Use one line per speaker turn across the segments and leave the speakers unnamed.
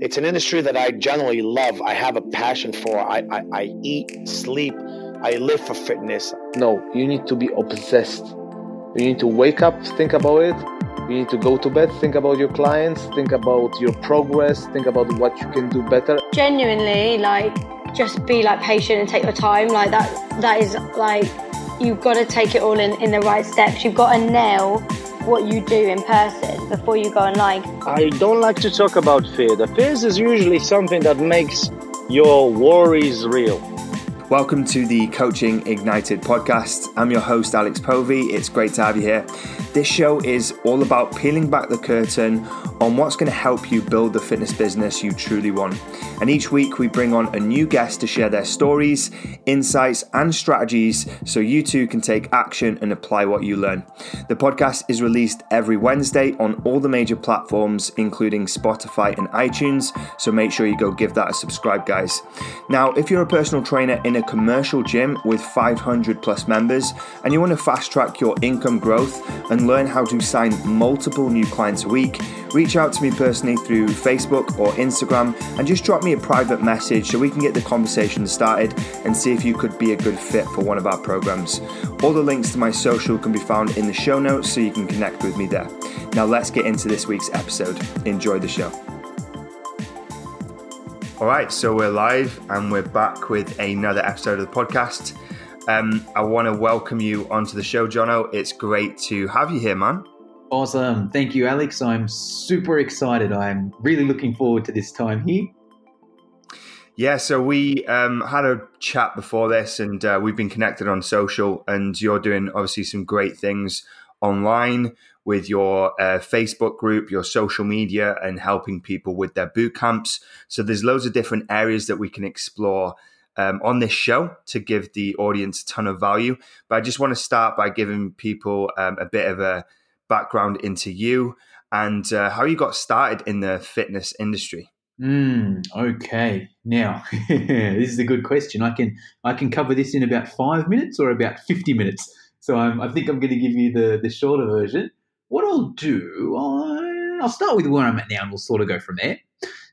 It's an industry that I generally love. I have a passion for. I, I, I eat, sleep, I live for fitness.
No, you need to be obsessed. You need to wake up, think about it. You need to go to bed, think about your clients, think about your progress, think about what you can do better.
Genuinely, like, just be like patient and take your time. Like that, that is like, you've got to take it all in, in the right steps. You've got to nail what you do in person before you go online.
I don't like to talk about fear. The fears is usually something that makes your worries real.
Welcome to the Coaching Ignited podcast. I'm your host, Alex Povey. It's great to have you here. This show is all about peeling back the curtain on what's going to help you build the fitness business you truly want. And each week we bring on a new guest to share their stories, insights, and strategies so you too can take action and apply what you learn. The podcast is released every Wednesday on all the major platforms, including Spotify and iTunes. So make sure you go give that a subscribe, guys. Now, if you're a personal trainer in a commercial gym with 500 plus members and you want to fast track your income growth and learn how to sign multiple new clients a week, reach out to me personally through Facebook or Instagram and just drop me a private message so we can get the conversation started and see if you could be a good fit for one of our programs. All the links to my social can be found in the show notes so you can connect with me there. Now, let's get into this week's episode. Enjoy the show. All right, so we're live and we're back with another episode of the podcast. Um, I want to welcome you onto the show, Jono. It's great to have you here, man.
Awesome. Thank you, Alex. I'm super excited. I'm really looking forward to this time here.
Yeah, so we um, had a chat before this, and uh, we've been connected on social. And you're doing obviously some great things online with your uh, Facebook group, your social media, and helping people with their boot camps. So there's loads of different areas that we can explore um, on this show to give the audience a ton of value. But I just want to start by giving people um, a bit of a background into you and uh, how you got started in the fitness industry.
Mm, okay. Now, this is a good question. I can I can cover this in about five minutes or about fifty minutes. So I'm, I think I'm going to give you the the shorter version what I'll do, I'll start with where I'm at now and we'll sort of go from there.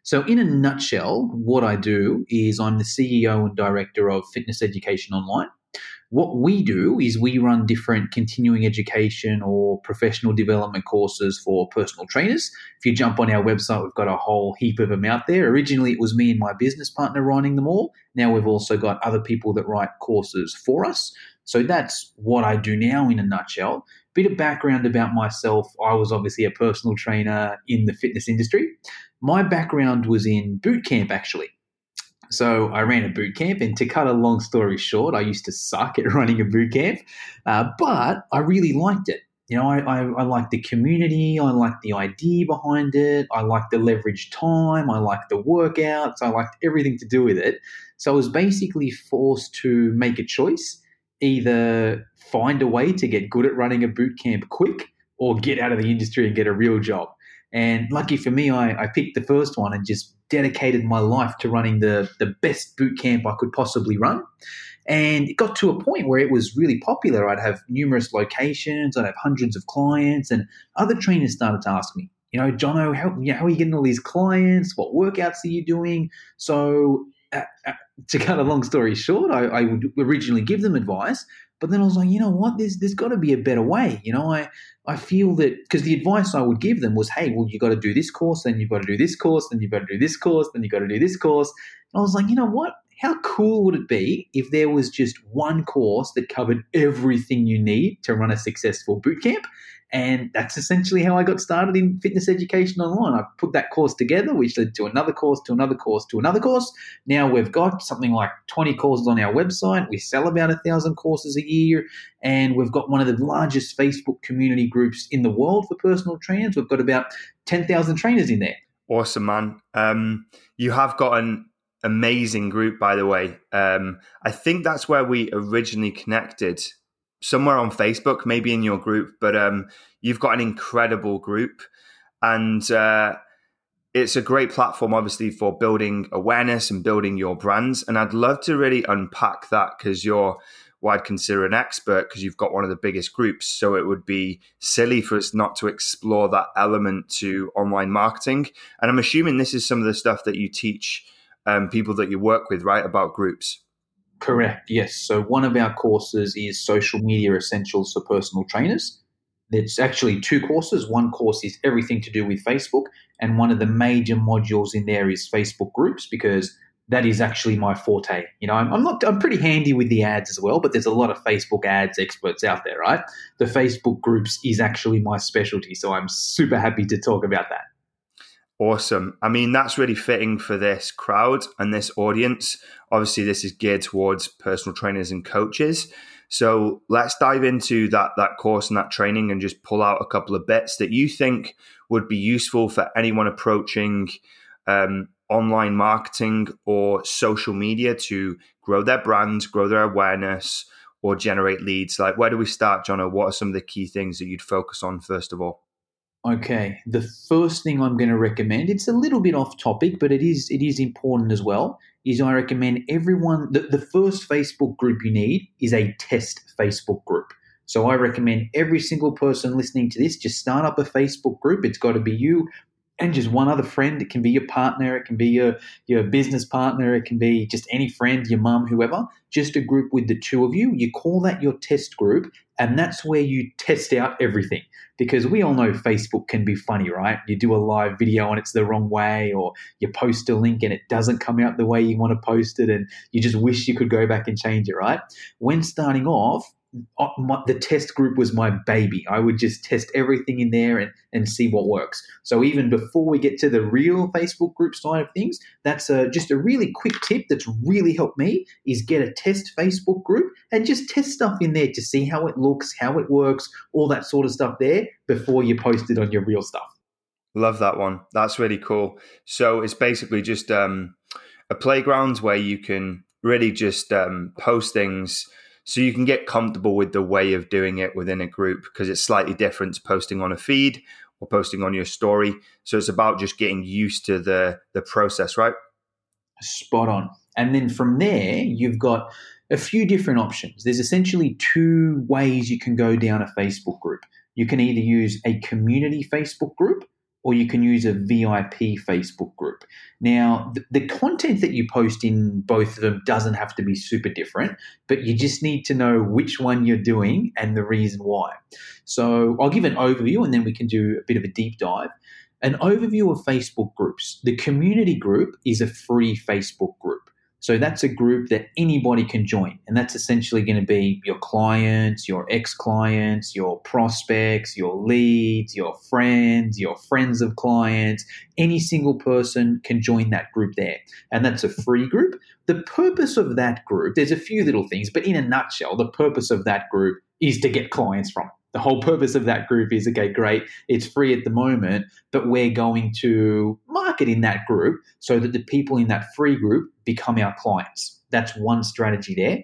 So, in a nutshell, what I do is I'm the CEO and director of Fitness Education Online. What we do is we run different continuing education or professional development courses for personal trainers. If you jump on our website, we've got a whole heap of them out there. Originally, it was me and my business partner running them all. Now we've also got other people that write courses for us. So that's what I do now in a nutshell bit of background about myself I was obviously a personal trainer in the fitness industry. My background was in boot camp, actually. So I ran a boot camp, and to cut a long story short, I used to suck at running a boot camp, uh, but I really liked it. You know, I, I, I like the community, I like the idea behind it, I like the leverage time, I like the workouts, I liked everything to do with it. So I was basically forced to make a choice either find a way to get good at running a boot camp quick or get out of the industry and get a real job. And lucky for me, I, I picked the first one and just dedicated my life to running the, the best boot camp I could possibly run. And it got to a point where it was really popular. I'd have numerous locations, I'd have hundreds of clients, and other trainers started to ask me, you know, Jono, how, you know, how are you getting all these clients? What workouts are you doing? So Uh, uh, to cut a long story short, I, I, would originally give them advice, but then I was like, you know what? There's there's got to be a better way. You know, I I feel that because the advice I would give them was, hey, well, you got to do this course, then you've got to do this course, then you've got to do this course, then you've got to do this course. And I was like, you know what? How cool would it be if there was just one course that covered everything you need to run a successful boot camp? And that's essentially how I got started in fitness education online. I put that course together, which led to another course, to another course, to another course. Now we've got something like 20 courses on our website. We sell about a thousand courses a year, and we've got one of the largest Facebook community groups in the world for personal trainers. We've got about 10,000 trainers in there.
Awesome, man. Um, you have got an amazing group, by the way. Um, I think that's where we originally connected somewhere on Facebook, maybe in your group, but um, you've got an incredible group. And uh, it's a great platform, obviously, for building awareness and building your brands. And I'd love to really unpack that because you're what I'd consider an expert because you've got one of the biggest groups. So it would be silly for us not to explore that element to online marketing. And I'm assuming this is some of the stuff that you teach um, people that you work with, right, about groups.
Correct. Yes. So one of our courses is social media essentials for personal trainers. It's actually two courses. One course is everything to do with Facebook, and one of the major modules in there is Facebook groups because that is actually my forte. You know, I'm, I'm, not, I'm pretty handy with the ads as well, but there's a lot of Facebook ads experts out there, right? The Facebook groups is actually my specialty. So I'm super happy to talk about that.
Awesome. I mean, that's really fitting for this crowd and this audience. Obviously, this is geared towards personal trainers and coaches. So let's dive into that that course and that training and just pull out a couple of bits that you think would be useful for anyone approaching um, online marketing or social media to grow their brand, grow their awareness, or generate leads? Like, where do we start, John? What are some of the key things that you'd focus on first of all?
Okay, the first thing I'm going to recommend, it's a little bit off topic, but it is it is important as well, is I recommend everyone the, the first Facebook group you need is a test Facebook group. So I recommend every single person listening to this just start up a Facebook group. It's got to be you and just one other friend. It can be your partner, it can be your your business partner, it can be just any friend, your mum, whoever. Just a group with the two of you. You call that your test group, and that's where you test out everything. Because we all know Facebook can be funny, right? You do a live video and it's the wrong way, or you post a link and it doesn't come out the way you want to post it, and you just wish you could go back and change it, right? When starting off, my, the test group was my baby. I would just test everything in there and, and see what works. So even before we get to the real Facebook group side of things, that's a, just a really quick tip that's really helped me is get a test Facebook group and just test stuff in there to see how it looks, how it works, all that sort of stuff there before you post it on your real stuff.
Love that one. That's really cool. So it's basically just um, a playground where you can really just um, post things – so you can get comfortable with the way of doing it within a group because it's slightly different to posting on a feed or posting on your story. So it's about just getting used to the the process, right?
Spot on. And then from there, you've got a few different options. There's essentially two ways you can go down a Facebook group. You can either use a community Facebook group or you can use a VIP Facebook group. Now, the, the, content that you post in both of them doesn't have to be super different, but you just need to know which one you're doing and the reason why. So, I'll give an overview and then we can do a bit of a deep dive. An overview of Facebook groups. The community group is a free Facebook group. So that's a group that anybody can join. And that's essentially going to be your clients, your ex clients, your prospects, your leads, your friends, your friends of clients. Any single person can join that group there. And that's a free group. The purpose of that group, there's a few little things, but in a nutshell, the purpose of that group is to get clients from it the whole purpose of that group is okay, great, it's free at the moment, but we're going to market in that group so that the people in that free group become our clients. That's one strategy there.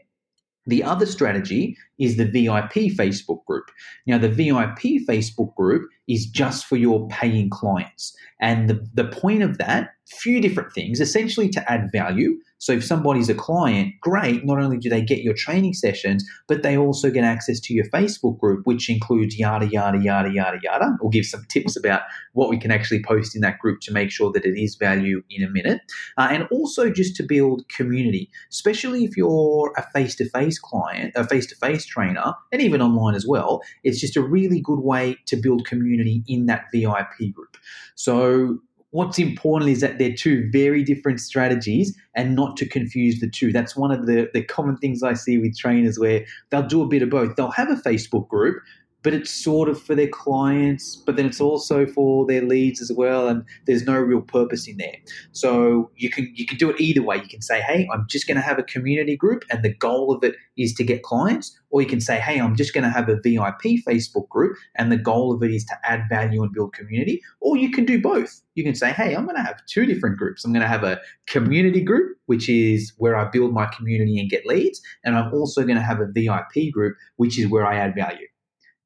The other strategy is the VIP Facebook group. Now, the VIP Facebook group is just for your paying clients. And the, the point of that, few different things, essentially to add value. So if somebody's a client, great, not only do they get your training sessions, but they also get access to your Facebook group, which includes yada, yada, yada, yada, yada. We'll give some tips about what we can actually post in that group to make sure that it is value in a minute. Uh, and also just to build community, especially if you're a face to face client, a face to face trainer, and even online as well. It's just a really good way to build community in that VIP group. So what's important is that they're two very different strategies and not to confuse the two. That's one of the, the common things I see with trainers where they'll do a bit of both. They'll have a Facebook group, but it's sort of for their clients, but then it's also for their leads as well, and there's no real purpose in there. So you can you can do it either way. You can say, hey, I'm just going to have a community group, and the goal of it is to get clients, or you can say, hey, I'm just going to have a VIP Facebook group, and the goal of it is to add value and build community. Or you can do both. You can say, hey, I'm going to have two different groups. I'm going to have a community group, which is where I build my community and get leads, and I'm also going to have a VIP group, which is where I add value.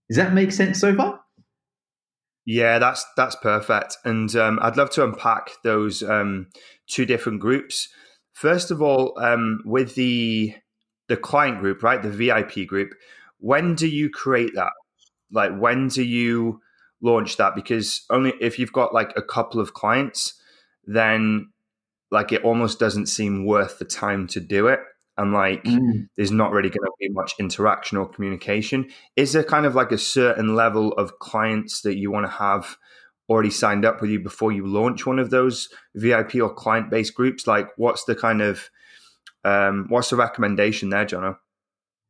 Does that make sense so far?
Yeah, that's that's perfect, and um, I'd love to unpack those um, two different groups. First of all, um, with the the client group, right? The VIP group. When do you create that? Like, when do you launch that? Because only if you've got like a couple of clients, then like it almost doesn't seem worth the time to do it. And like, mm. there's not really going to be much interaction or communication. Is there kind of like a certain level of clients that you want to have already signed up with you before you launch one of those VIP or client based groups? Like, what's the kind of um, what's the recommendation there, Jono?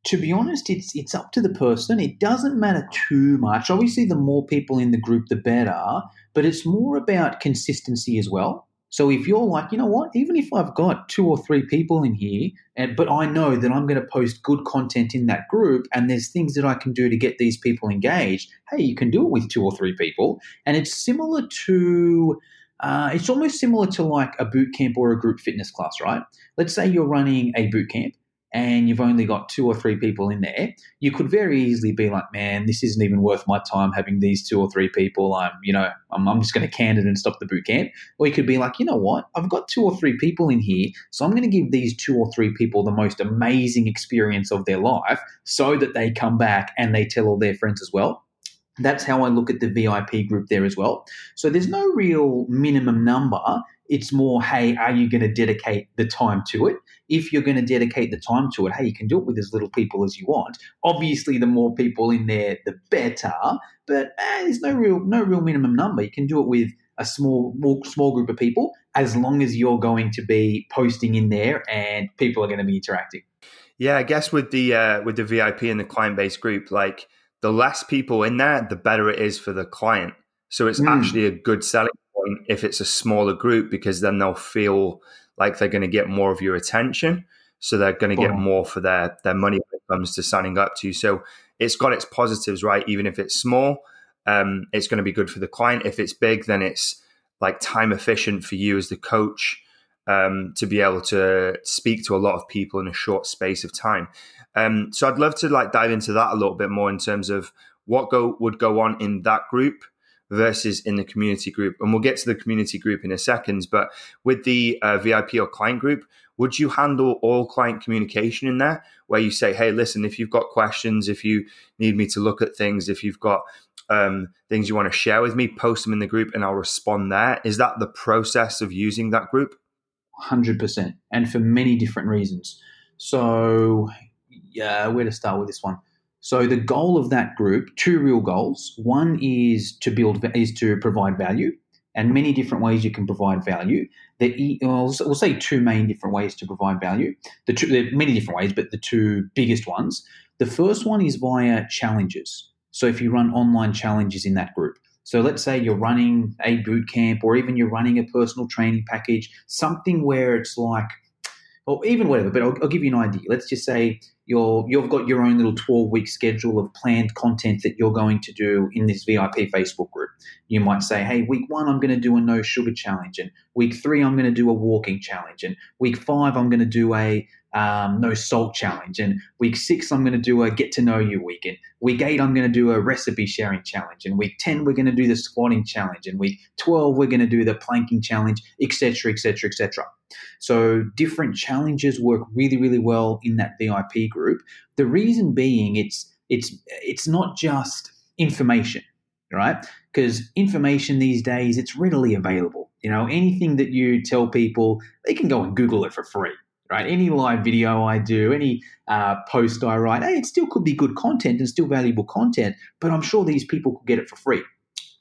To be honest, it's it's up to the person. It doesn't matter too much. Obviously, the more people in the group, the better. But it's more about consistency as well. So if you're like, you know what, even if I've got two or three people in here, and but I know that I'm going to post good content in that group, and there's things that I can do to get these people engaged. Hey, you can do it with two or three people, and it's similar to. Uh, it's almost similar to like a boot camp or a group fitness class, right? Let's say you're running a boot camp and you've only got two or three people in there, you could very easily be like, man, this isn't even worth my time having these two or three people. I'm, you know, I'm, I'm just going to can it and stop the boot camp. Or you could be like, you know what? I've got two or three people in here, so I'm going to give these two or three people the most amazing experience of their life so that they come back and they tell all their friends as well. That's how I look at the VIP group there as well. So there's no real minimum number. It's more, hey, are you going to dedicate the time to it? If you're going to dedicate the time to it, hey, you can do it with as little people as you want. Obviously, the more people in there, the better. But eh, there's no real no real minimum number. You can do it with a small small group of people as long as you're going to be posting in there and people are going to be interacting.
Yeah, I guess with the uh, with the VIP and the client based group, like the less people in there, the better it is for the client. So it's mm. actually a good selling point if it's a smaller group because then they'll feel like they're going to get more of your attention. So they're going to get more for their their money when it comes to signing up to you. So it's got its positives, right? Even if it's small, um, it's going to be good for the client. If it's big, then it's like time efficient for you as the coach um, to be able to speak to a lot of people in a short space of time. Um, so I'd love to like dive into that a little bit more in terms of what go would go on in that group versus in the community group. And we'll get to the community group in a second. But with the uh, VIP or client group, would you handle all client communication in there where you say, hey, listen, if you've got questions, if you need me to look at things, if you've got um, things you want to share with me, post them in the group and I'll respond there. Is that the process of using that group?
100%. And for many different reasons. So, yeah, where to start with this one? So the goal of that group, two real goals. One is to build is to provide value, and many different ways you can provide value. There, we'll say two main different ways to provide value. The two, there are many different ways, but the two biggest ones. The first one is via challenges. So if you run online challenges in that group, so let's say you're running a boot camp or even you're running a personal training package, something where it's like, or even whatever, but I'll, I'll give you an idea. Let's just say you're, you've got your own little 12 week schedule of planned content that you're going to do in this VIP Facebook group. You might say, hey, week one, I'm going to do a no sugar challenge. And week three, I'm going to do a walking challenge. And week five, I'm going to do a um, no salt challenge. And week six, I'm going to do a get to know you week. And week eight, I'm going to do a recipe sharing challenge. And week 10, we're going to do the squatting challenge. And week 12, we're going to do the planking challenge, etc., etc., etc. So different challenges work really, really well in that VIP group. The reason being, it's it's it's not just information, right? Because information these days it's readily available. You know, anything that you tell people, they can go and Google it for free right? Any live video I do, any uh, post I write, hey, it still could be good content and still valuable content, but I'm sure these people could get it for free.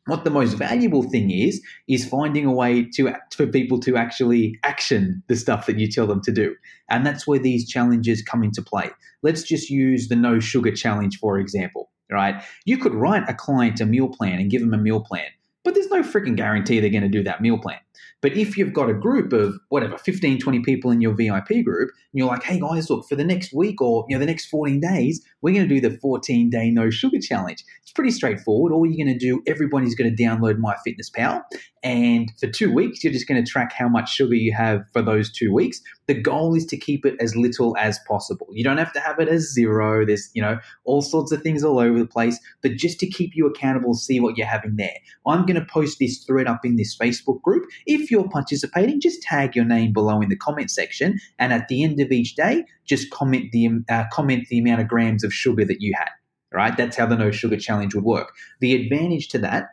What the most valuable thing is, is finding a way to for people to actually action the stuff that you tell them to do. And that's where these challenges come into play. Let's just use the no sugar challenge, for example, right? You could write a client a meal plan and give them a meal plan, but there's no freaking guarantee they're going to do that meal plan. But if you've got a group of whatever, 15, 20 people in your VIP group, and you're like, hey guys, look, for the next week or you know the next 14 days, we're going to do the 14 day no sugar challenge. It's pretty straightforward. All you're going to do, everybody's going to download MyFitnessPal. And for two weeks, you're just going to track how much sugar you have for those two weeks. The goal is to keep it as little as possible. You don't have to have it as zero. There's, you know, all sorts of things all over the place, but just to keep you accountable, see what you're having there. I'm going to post this thread up in this Facebook group. If you're participating, just tag your name below in the comment section, and at the end of each day, just comment the uh, comment the amount of grams of sugar that you had. Right? That's how the no sugar challenge would work. The advantage to that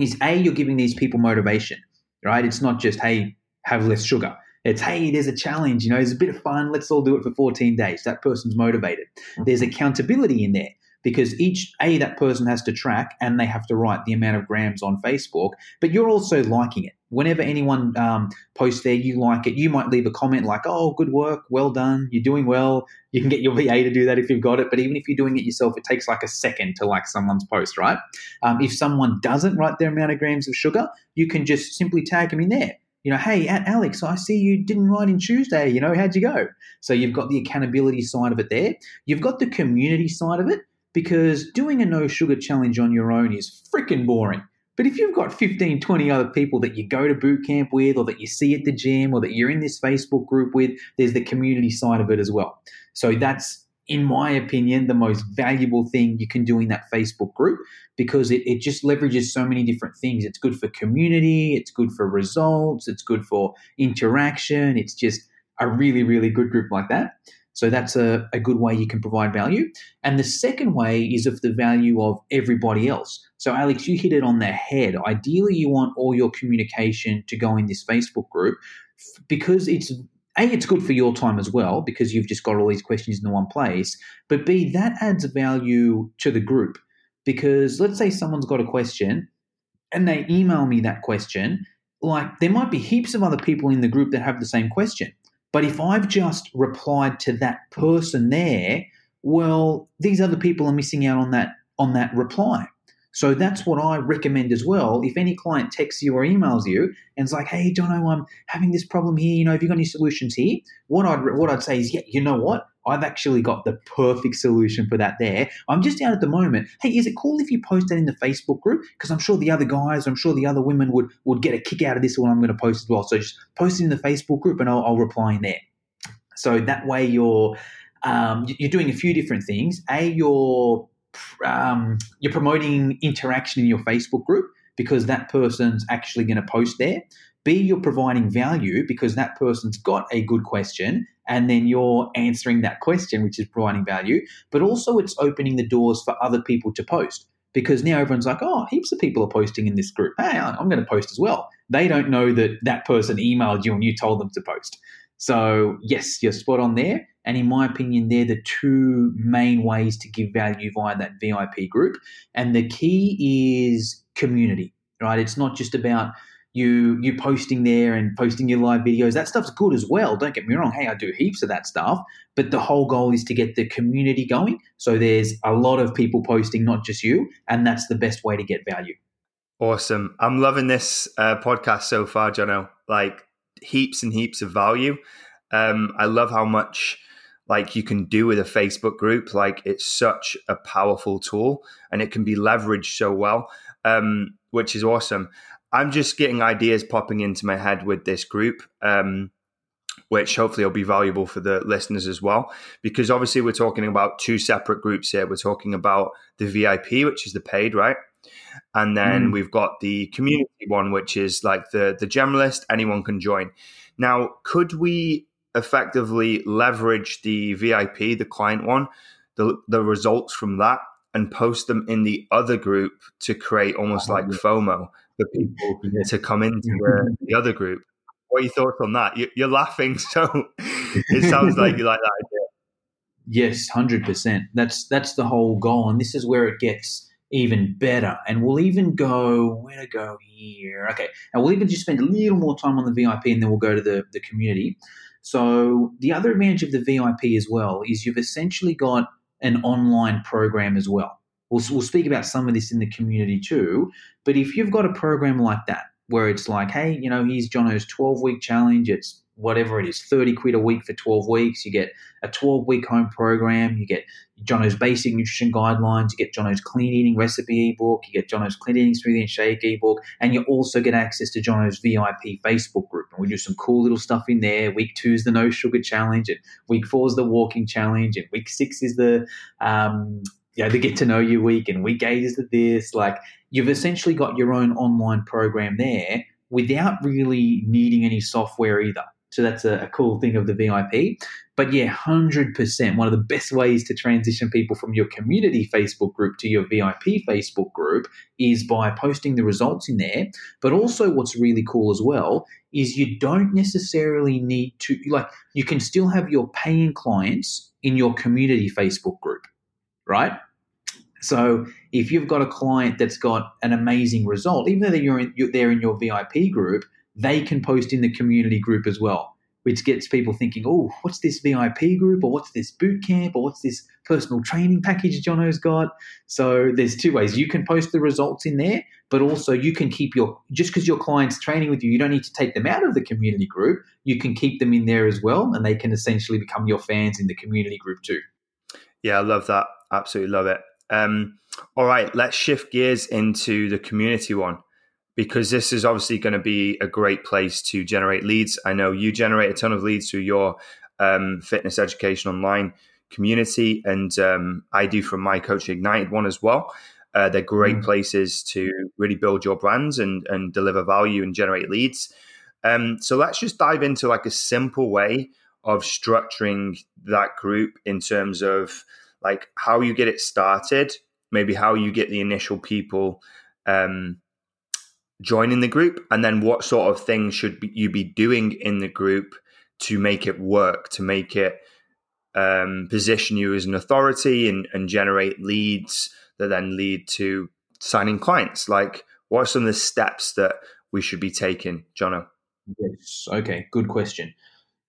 is a you're giving these people motivation. Right? It's not just hey have less sugar. It's hey, there's a challenge. You know, it's a bit of fun. Let's all do it for 14 days. That person's motivated. Mm-hmm. There's accountability in there because each a that person has to track and they have to write the amount of grams on Facebook. But you're also liking it. Whenever anyone um, posts there, you like it. You might leave a comment like, "Oh, good work, well done, you're doing well." You can get your VA to do that if you've got it. But even if you're doing it yourself, it takes like a second to like someone's post, right? Um, if someone doesn't write their amount of grams of sugar, you can just simply tag them in there you know, hey, at Alex, I see you didn't write in Tuesday. You know, how'd you go? So you've got the accountability side of it there. You've got the community side of it because doing a no sugar challenge on your own is freaking boring. But if you've got 15, 20 other people that you go to boot camp with, or that you see at the gym, or that you're in this Facebook group with, there's the community side of it as well. So that's, in my opinion, the most valuable thing you can do in that Facebook group because it, it just leverages so many different things. It's good for community, it's good for results, it's good for interaction. It's just a really, really good group like that. So that's a, a good way you can provide value. And the second way is of the value of everybody else. So, Alex, you hit it on the head. Ideally, you want all your communication to go in this Facebook group because it's a, it's good for your time as well because you've just got all these questions in the one place. But B, that adds value to the group because let's say someone's got a question and they email me that question. Like there might be heaps of other people in the group that have the same question. But if I've just replied to that person there, well, these other people are missing out on that on that reply. So that's what I recommend as well. If any client texts you or emails you and it's like, "Hey, Jono, I'm having this problem here. You know, have you got any solutions here?" What I'd what I'd say is, "Yeah, you know what? I've actually got the perfect solution for that there. I'm just out at the moment. Hey, is it cool if you post that in the Facebook group? Because I'm sure the other guys, I'm sure the other women would would get a kick out of this when I'm going to post as well. So just post it in the Facebook group and I'll, I'll reply in there. So that way you're um, you're doing a few different things. A, you're um, you're promoting interaction in your Facebook group because that person's actually going to post there. B, you're providing value because that person's got a good question and then you're answering that question, which is providing value. But also, it's opening the doors for other people to post because now everyone's like, oh, heaps of people are posting in this group. Hey, I'm going to post as well. They don't know that that person emailed you and you told them to post. So, yes, you're spot on there. And in my opinion, they're the two main ways to give value via that VIP group. And the key is community, right? It's not just about you you posting there and posting your live videos that stuff's good as well don't get me wrong. Hey i do heaps of that stuff but the whole goal is to get the community going. So there's a lot of people posting not just you and that's the best way to get value.
Awesome. I'm loving this uh, podcast so far jono like heaps and heaps of value. Um, i love how much like you can do with a facebook group. Like it's such a powerful tool and it can be leveraged so well um, which is awesome I'm just getting ideas popping into my head with this group, um, which hopefully will be valuable for the listeners as well. Because obviously, we're talking about two separate groups here. We're talking about the VIP, which is the paid, right? And then mm. we've got the community one, which is like the the generalist. Anyone can join. Now, could we effectively leverage the VIP, the client one, the the results from that, and post them in the other group to create almost like FOMO? For people to come into the, uh, the other group. What are your thoughts on that? You, are laughing, so it sounds like you like that idea.
Yes, hundred percent. That's that's the whole goal, and this is where it gets even better. And we'll even go where to go here. Okay, and we'll even just spend a little more time on the VIP, and then we'll go to the the community. So the other advantage of the VIP as well is you've essentially got an online program as well. We'll, we'll speak about some of this in the community too. But if you've got a program like that, where it's like, hey, you know, here's Jono's 12 week challenge, it's whatever it is, 30 quid a week for 12 weeks. You get a 12 week home program. You get Jono's basic nutrition guidelines. You get Jono's clean eating recipe ebook. You get Jono's clean eating smoothie and shake ebook. And you also get access to Jono's VIP Facebook group. And we do some cool little stuff in there. Week two is the no sugar challenge. And week four is the walking challenge. And week six is the um, you know, the get to know you week and week eight is this. Like you've essentially got your own online program there without really needing any software either. So that's a, a, cool thing of the VIP. But yeah, 100%. One of the best ways to transition people from your community Facebook group to your VIP Facebook group is by posting the results in there. But also, what's really cool as well is you don't necessarily need to, like, you can still have your paying clients in your community Facebook group, right? So if you've got a client that's got an amazing result, even though you're, in, you're there in your VIP group, they can post in the community group as well, which gets people thinking, oh, what's this VIP group or what's this boot camp or what's this personal training package Jono's got? So there's two ways. You can post the results in there, but also you can keep your, just because your client's training with you, you don't need to take them out of the community group. You can keep them in there as well, and they can essentially become your fans in the community group too.
Yeah, I love that. Absolutely love it. Um, all right, let's shift gears into the community one because this is obviously going to be a great place to generate leads. I know you generate a ton of leads through your um, fitness education online community, and um, I do from my Coaching Ignited one as well. Uh, they're great mm. places to really build your brands and and deliver value and generate leads. Um, so let's just dive into like a simple way of structuring that group in terms of like how you get it started, maybe how you get the initial people um, joining the group, and then what sort of things should be, you be doing in the group to make it work, to make it um, position you as an authority and, and generate leads that then lead to signing clients. Like, what are some of the steps that we should be taking, Jono?
Yes. Okay. Good question.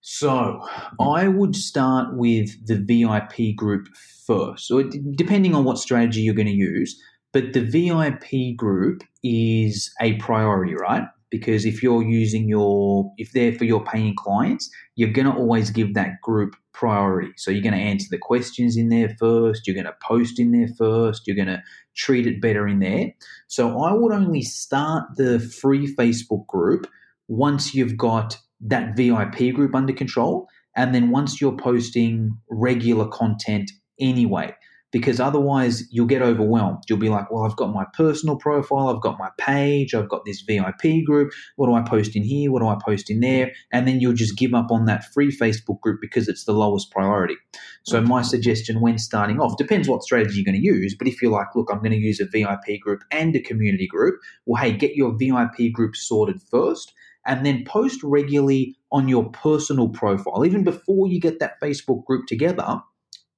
So I would start with the VIP group first, so depending on what strategy you're going to use. But the VIP group is a priority, right? Because if you're using your, if they're for your paying clients, you're going to always give that group priority. So you're going to answer the questions in there first, you're going to post in there first, you're going to treat it better in there. So I would only start the free Facebook group once you've got that VIP group under control. And then once you're posting regular content anyway, because otherwise you'll get overwhelmed. You'll be like, well, I've got my personal profile, I've got my page, I've got this VIP group. What do I post in here? What do I post in there? And then you'll just give up on that free Facebook group because it's the lowest priority. So, mm-hmm. my suggestion when starting off depends what strategy you're going to use. But if you're like, look, I'm going to use a VIP group and a community group, well, hey, get your VIP group sorted first and then post regularly on your personal profile. Even before you get that Facebook group together,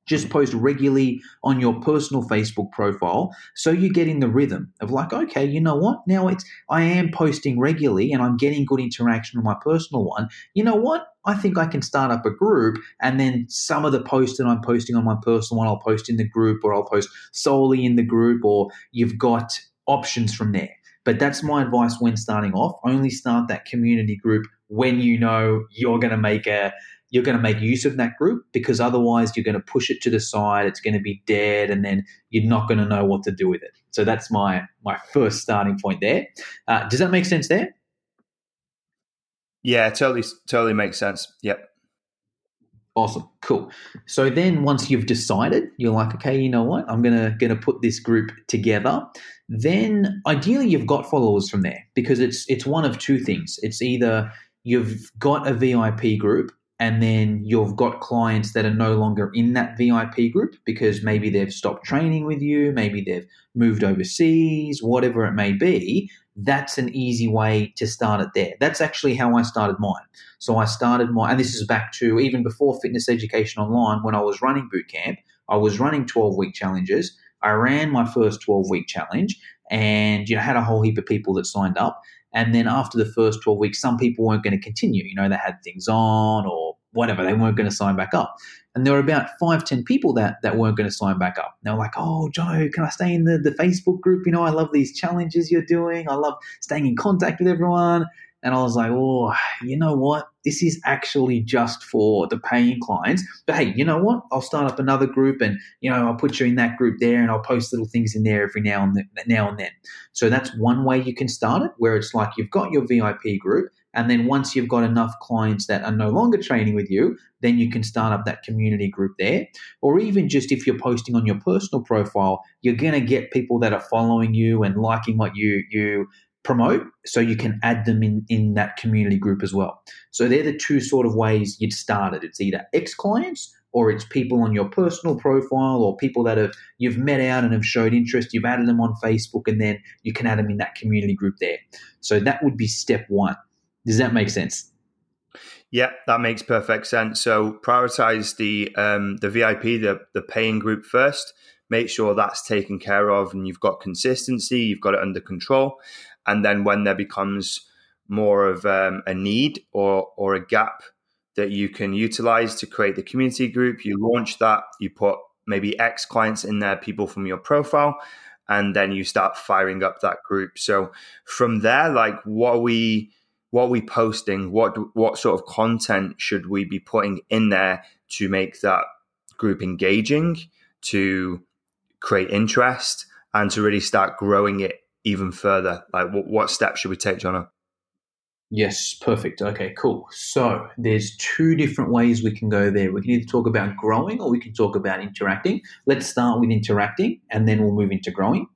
just post regularly on your personal Facebook profile so you get in the rhythm of like, okay, you know what? Now it's I am posting regularly and I'm getting good interaction on my personal one. You know what? I think I can start up a group and then some of the posts that I'm posting on my personal one, I'll post in the group or I'll post solely in the group, or you've got options from there. But that's my advice when starting off. Only start that community group when you know you're going to make a you're going to make use of that group because otherwise you're going to push it to the side it's going to be dead and then you're not going to know what to do with it so that's my my first starting point there uh, does that make sense there
yeah totally totally makes sense yep
Awesome, cool. So then, once you've decided, you're like, okay, you know what? I'm gonna gonna put this group together. Then, ideally, you've got followers from there because it's it's one of two things. It's either you've got a VIP group and then you've got clients that are no longer in that VIP group because maybe they've stopped training with you, maybe they've moved overseas, whatever it may be, that's an easy way to start it there. That's actually how I started mine. So I started my, and this is back to even before Fitness Education Online when I was running bootcamp, I was running 12 week challenges. I ran my first 12 week challenge and you know had a whole heap of people that signed up and then after the first 12 weeks, some people weren't going to continue. You know, they had things on or whatever. They weren't going to sign back up. And there were about five, 10 people that, that weren't going to sign back up. They were like, oh, Joe, can I stay in the, the Facebook group? You know, I love these challenges you're doing. I love staying in contact with everyone. And I was like, oh, you know what? This is actually just for the paying clients. But hey, you know what? I'll start up another group and, you know, I'll put you in that group there and I'll post little things in there every now and then, now and then. So that's one way you can start it where it's like you've got your VIP group. And then once you've got enough clients that are no longer training with you, then you can start up that community group there. Or even just if you're posting on your personal profile, you're going to get people that are following you and liking what you, you promote so you can add them in in that community group as well. So they're the two sort of ways you'd start it. It's either ex clients or it's people on your personal profile or people that have you've met out and have showed interest. You've added them on facebook and then you can add them in that community group there. So that would be step one. Does that make sense?
Yeah that makes perfect sense. So prioritize the um, the vip the, the paying group first. Make sure that's taken care of and you've got consistency you've got it under control and then when there becomes more of um, a need or or a gap that you can utilize to create the community group. You launch that, you put maybe X clients in there, people from your profile, and then you start firing up that group. So from there, like what are we what are we posting? What what sort of content should we be putting in there to make that group engaging, to create interest, and to really start growing it even further? Like what, what steps should we take, Jono?
Yes, perfect. Okay, cool. So there's two different ways we can go there. We can either talk about growing or we can talk about interacting. Let's start with interacting and then we'll move into growing.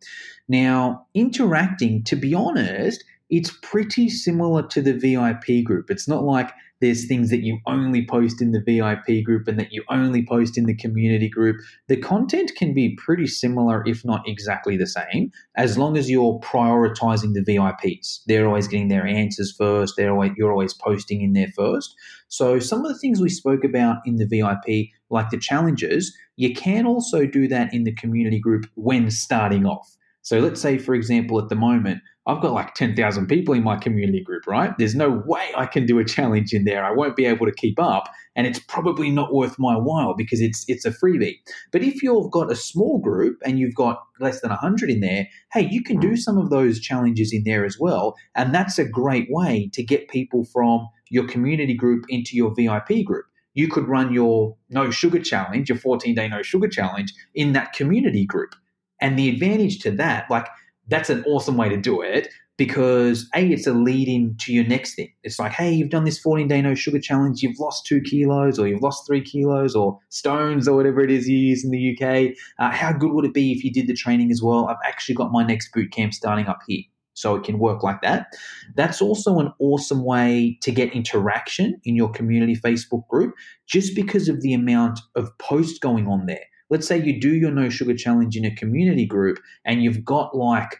Now, interacting, to be honest, it's pretty similar to the VIP group. It's not like there's things that you only post in the VIP group and that you only post in the community group. The content can be pretty similar, if not exactly the same, as long as you're prioritizing the VIPs. They're always getting their answers first. They're always, you're always posting in there first. So some of the things we spoke about in the VIP, like the challenges, you can also do that in the community group when starting off. So let's say, for example, at the moment, I've got like 10,000 people in my community group, right? There's no way I can do a challenge in there. I won't be able to keep up and it's probably not worth my while because it's it's a freebie. But if you've got a small group and you've got less than 100 in there, hey, you can do some of those challenges in there as well, and that's a great way to get people from your community group into your VIP group. You could run your no sugar challenge, your 14-day no sugar challenge in that community group. And the advantage to that, like that's an awesome way to do it because a it's a lead in to your next thing. It's like hey you've done this 14 day no sugar challenge. You've lost two kilos or you've lost three kilos or stones or whatever it is you use in the uk uh, how good would it be if you did the training as well? I've actually got my next boot camp starting up here so it can work like that. That's also an awesome way to get interaction in your community facebook group just because of the amount of posts going on there let's say you do your no sugar challenge in a community group and you've got like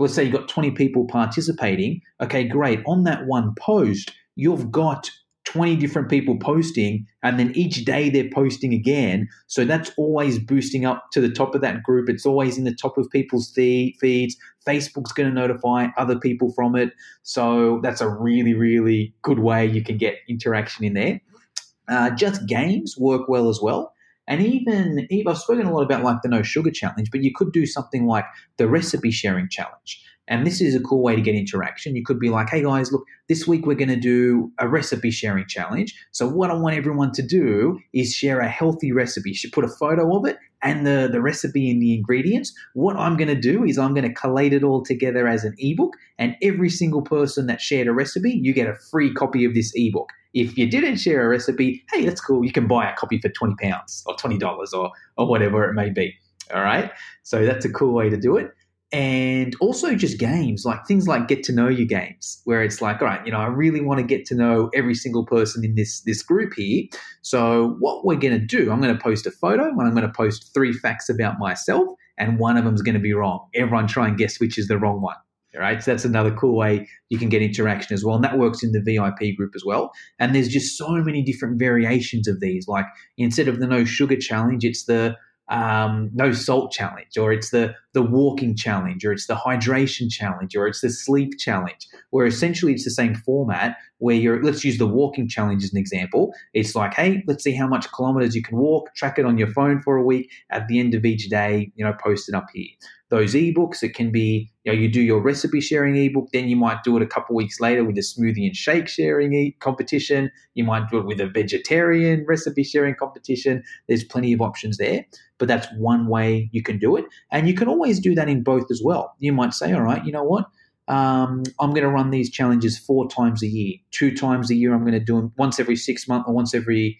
let's say you've got 20 people participating. Okay great. On that one post you've got 20 different people posting and then each day they're posting again. So that's always boosting up to the top of that group. It's always in the top of people's feeds. Facebook's going to notify other people from it. So that's a really really good way you can get interaction in there. Uh, just games work well as well and even, even I've spoken a lot about like the no sugar challenge, but you could do something like the recipe sharing challenge. And this is a cool way to get interaction. You could be like, hey guys, look, this week we're going to do a recipe sharing challenge. So, what I want everyone to do is share a healthy recipe. You should put a photo of it and the, the recipe and the ingredients. What I'm going to do is I'm going to collate it all together as an ebook. And every single person that shared a recipe, you get a free copy of this ebook. If you didn't share a recipe, hey, that's cool. You can buy a copy for twenty pounds or twenty dollars or or whatever it may be. All right. So that's a cool way to do it. And also just games, like things like get to know you games, where it's like, all right, you know, I really want to get to know every single person in this this group here. So what we're going to do, I'm going to post a photo and I'm going to post three facts about myself, and one of them's going to be wrong. Everyone try and guess which is the wrong one all right So that's another cool way you can get interaction as well. And that works in the VIP group as well. And there's just so many different variations of these. Like instead of the no sugar challenge, it's the um, no salt challenge, or it's the the walking challenge, or it's the hydration challenge, or it's the sleep challenge. Where essentially it's the same format. Where you're let's use the walking challenge as an example. It's like, hey, let's see how much kilometers you can walk. Track it on your phone for a week. At the end of each day, you know, post it up here those ebooks. It can be, you know, you do your recipe sharing ebook, then you might do it a couple weeks later with a smoothie and shake sharing e- competition. You might do it with a vegetarian recipe sharing competition. There's plenty of options there, but that's one way you can do it. And you can always do that in both as well. You might say, all right, you know what? Um, I'm going to run these challenges four times a year. Two times a year, I'm going to do them once every six months or once every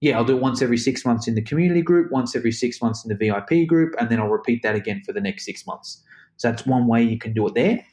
yeah, I'll do it once every six months in the community group, once every six months in the VIP group, and then I'll repeat that again for the next six months. So that's one way you can do it there.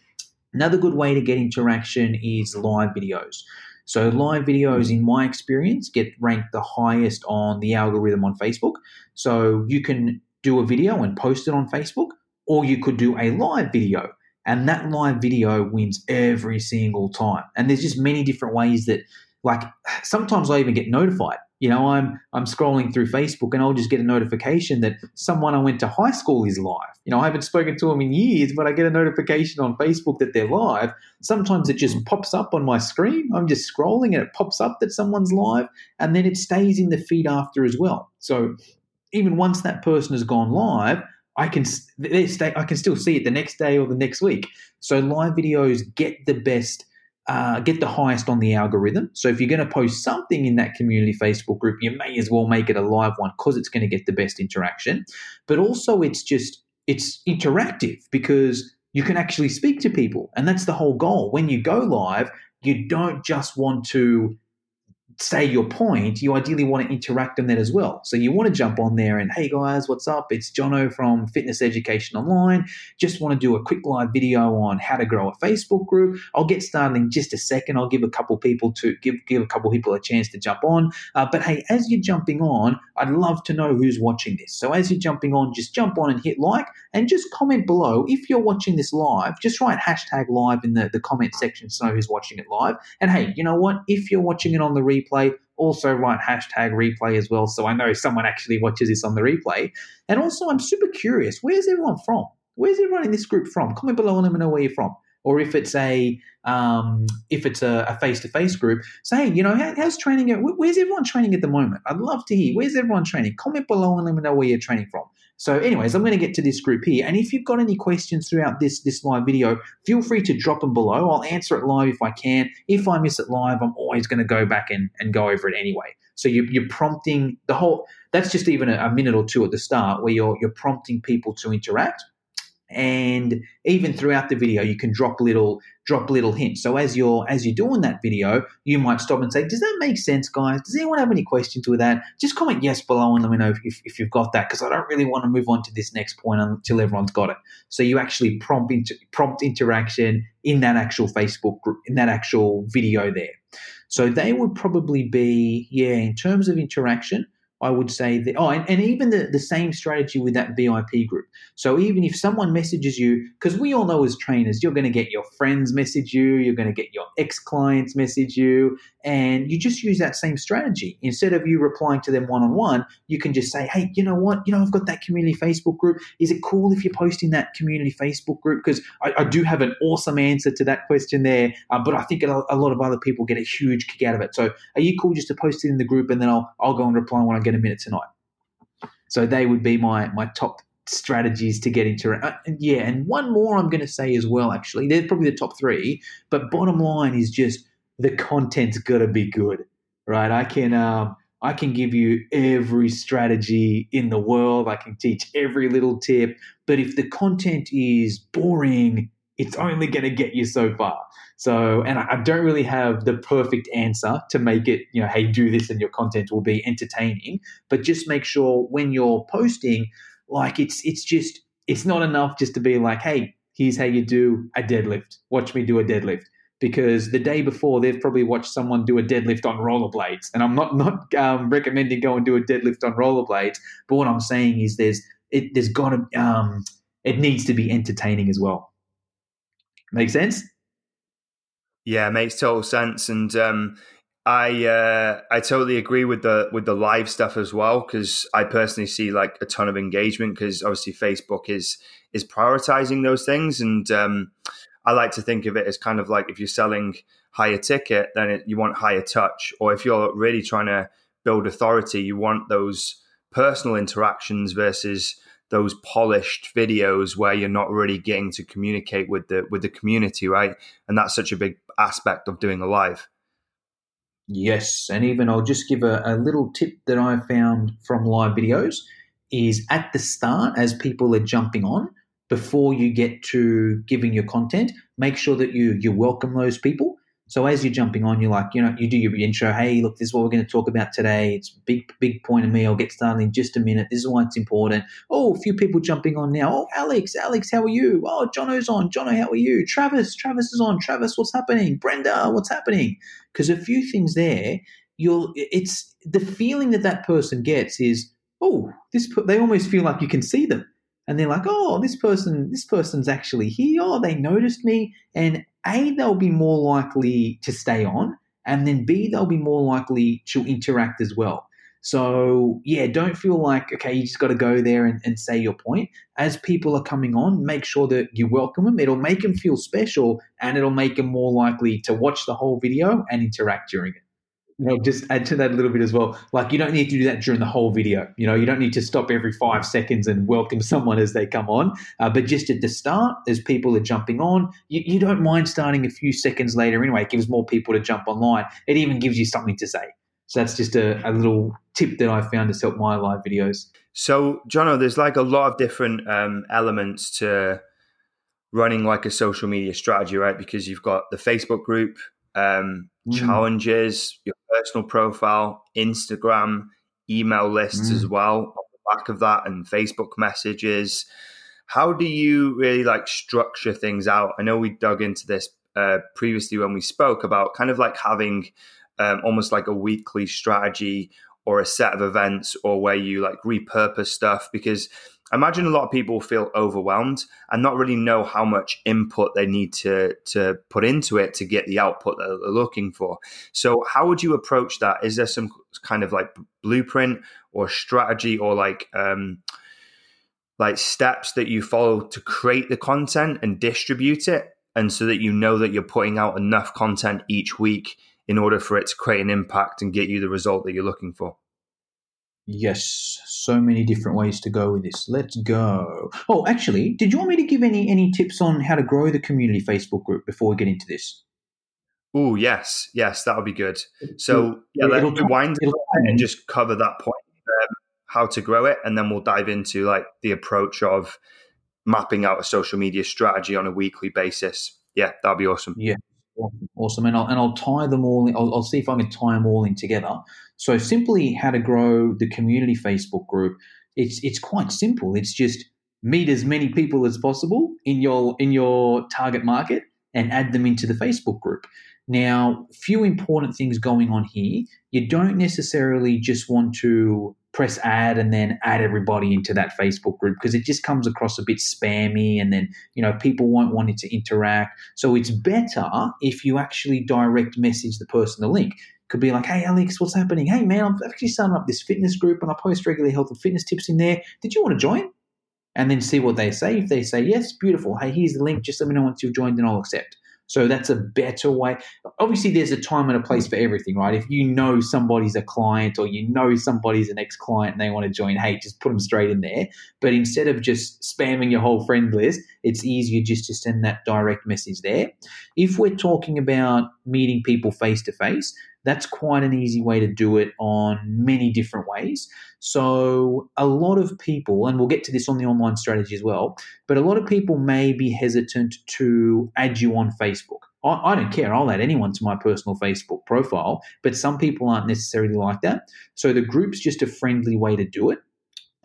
Another good way to get interaction is live videos. So, live videos, in my experience, get ranked the highest on the algorithm on Facebook. So, you can do a video and post it on Facebook, or you could do a live video. And that live video wins every single time. And there's just many different ways that, like, sometimes I even get notified you know, I'm I'm scrolling through Facebook and I'll just get a notification that someone I went to high school is live. You know, I haven't spoken to them in years, but I get a notification on Facebook that they're live. Sometimes it just pops up on my screen. I'm just scrolling and it pops up that someone's live, and then it stays in the feed after as well. So even once that person has gone live, I can they stay, I can still see it the next day or the next week. So live videos get the best uh, get the highest on the algorithm. So if you're going to post something in that community Facebook group, you may as well make it a live one because it's going to get the best interaction. But also, it's just it's interactive because you can actually speak to people, and that's the whole goal. When you go live, you don't just want to say your point, you ideally want to interact on that as well. So you want to jump on there and, hey guys, what's up? It's Jono from Fitness Education Online. Just want to do a quick live video on how to grow a Facebook group. I'll get started in just a second. I'll give a couple people to give give a couple people a chance to jump on. Uh, but hey, as you're jumping on, I'd love to know who's watching this. So as you're jumping on, just jump on and hit like and just comment below. If you're watching this live, just write hashtag live in the, the comment section so who's watching it live. And hey, you know what? If you're watching it on the replay, replay. Also, write hashtag replay as well, so I know someone actually watches this on the replay. And also, I'm super curious where's everyone from? Where's everyone in this group from? Comment below and let me know where you're from. Or if it's a um, if it's a face to face group, say you know how, how's training? Where's everyone training at the moment? I'd love to hear. Where's everyone training? Comment below and let me know where you're training from. So, anyways, I'm going to get to this group here. And if you've got any questions throughout this this live video, feel free to drop them below. I'll answer it live if I can. If I miss it live, I'm always going to go back and, and go over it anyway. So you, you're prompting the whole. That's just even a, a minute or two at the start where you're you're prompting people to interact and even throughout the video you can drop little drop little hints. So as you're as you're doing that video you might stop and say does that make sense guys? Does anyone have any questions with that? Just comment yes below and let me know if, if you've got that because i don't really want to move on to this next point until everyone's got it. So you actually prompt prompt interaction in that actual facebook group in that actual video there. So they would probably be yeah in terms of interaction I would say that, oh, and, and even the, the same strategy with that VIP group. So even if someone messages you, because we all know as trainers, you're going to get your friends message you, you're going to get your ex clients message you, and you just use that same strategy. Instead of you replying to them one on one, you can just say, hey, you know what? You know, I've got that community Facebook group. Is it cool if you're posting that community Facebook group? Because I, I, do have an awesome answer to that question there, uh, but I think a, a lot of other people get a huge kick out of it. So are you cool just to post it in the group and then I'll, I'll go and reply when I get in a minute tonight. So they would be my my top strategies to get into. Uh, yeah, and one more I'm going to say as well. Actually, they're probably the top three. But bottom line is just the content's got to be good, right? I can um, I can give you every strategy in the world. I can teach every little tip. But if the content is boring, it's only going to get you so far. So, and I, don't really have the perfect answer to make it, you know, hey, do this and your content will be entertaining. But just make sure when you're posting, like it's it's just it's not enough just to be like, hey, here's how you do a deadlift. Watch me do a deadlift. Because the day before they've probably watched someone do a deadlift on rollerblades, and I'm not not um, recommending go and do a deadlift on rollerblades. But what I'm saying is there's it, there's got to um, it needs to be entertaining as well. Make sense?
Yeah, makes total sense. And um, I uh, I totally agree with the with the live stuff as well because I personally see like a ton of engagement because obviously Facebook is is prioritizing those things, and um, I like to think of it as kind of like if you're selling higher ticket, then it, you want higher touch, or if you're really trying to build authority, you want those personal interactions versus those polished videos where you're not really getting to communicate with the with the community, right? And that's such a big aspect of doing a live.
Yes, and even I'll just give a, a little tip that I found from live videos is at the start as people are jumping on before you get to giving your content, make sure that you you welcome those people. So as you're jumping on, you're like, you know, you do your intro. Hey, look, this is what we're going to talk about today. It's big, big point of me. I'll get started in just a minute. This is why it's important. Oh, a few people jumping on now. Oh, Alex, Alex, how are you? Oh, Jono's on. Jono, how are you? Travis, Travis is on. Travis, what's happening? Brenda, what's happening? Because a few things there, you'll. It's the feeling that that person gets is, oh, this. They almost feel like you can see them and they're like, oh, this person, this person's actually here. Oh, they noticed me. And A, they'll be more likely to stay on. And then B, they'll be more likely to interact as well. So yeah, don't feel like, okay, you just got to go there and, and say your point. As people are coming on, make sure that you welcome them. It'll make them feel special and it'll make them more likely to watch the whole video and interact during it you know, just add to that a little bit as well. Like you don't need to do that during the whole video. You know, you don't need to stop every five seconds and welcome someone as they come on. Uh, but just at the start, as people are jumping on, you, you don't mind starting a few seconds later anyway. It gives more people to jump online. It even gives you something to say. So that's just a, a little tip that I found to help my live videos.
So, Jono, there's like a lot of different um, elements to running like a social media strategy, right? Because you've got the Facebook group, um, mm. challenges, your personal profile, Instagram, email lists mm. as well on the back of that, and Facebook messages. How do you really like structure things out? I know we dug into this uh, previously when we spoke about kind of like having um, almost like a weekly strategy or a set of events or where you like repurpose stuff because Imagine a lot of people feel overwhelmed and not really know how much input they need to to put into it to get the output that they're looking for. So, how would you approach that? Is there some kind of like blueprint or strategy or like um, like steps that you follow to create the content and distribute it, and so that you know that you're putting out enough content each week in order for it to create an impact and get you the result that you're looking for?
Yes, so many different ways to go with this. Let's go. Oh, actually, did you want me to give any any tips on how to grow the community Facebook group before we get into this?
Oh, yes, yes, that would be good. So, yeah, let's rewind and just cover that point, um, how to grow it, and then we'll dive into like the approach of mapping out a social media strategy on a weekly basis. Yeah, that'd be awesome.
Yeah, awesome. And I'll and I'll tie them all. In, I'll, I'll see if I can tie them all in together. So simply how to grow the community Facebook group. It's it's quite simple. It's just meet as many people as possible in your in your target market and add them into the Facebook group. Now, few important things going on here. You don't necessarily just want to press add and then add everybody into that Facebook group because it just comes across a bit spammy and then, you know, people won't want it to interact. So it's better if you actually direct message the person the link. Could be like, hey, Alex, what's happening? Hey, man, I'm actually starting up this fitness group and I post regularly health and fitness tips in there. Did you want to join? And then see what they say. If they say yes, beautiful. Hey, here's the link. Just let me know once you've joined and I'll accept. So that's a better way. Obviously, there's a time and a place for everything, right? If you know somebody's a client or you know somebody's an ex client and they want to join, hey, just put them straight in there. But instead of just spamming your whole friend list, it's easier just to send that direct message there. If we're talking about meeting people face to face, that's quite an easy way to do it on many different ways. So, a lot of people, and we'll get to this on the online strategy as well, but a lot of people may be hesitant to add you on Facebook. I, don't care. I'll add anyone to my personal Facebook profile, but some people aren't necessarily like that. So, the group's just a friendly way to do it.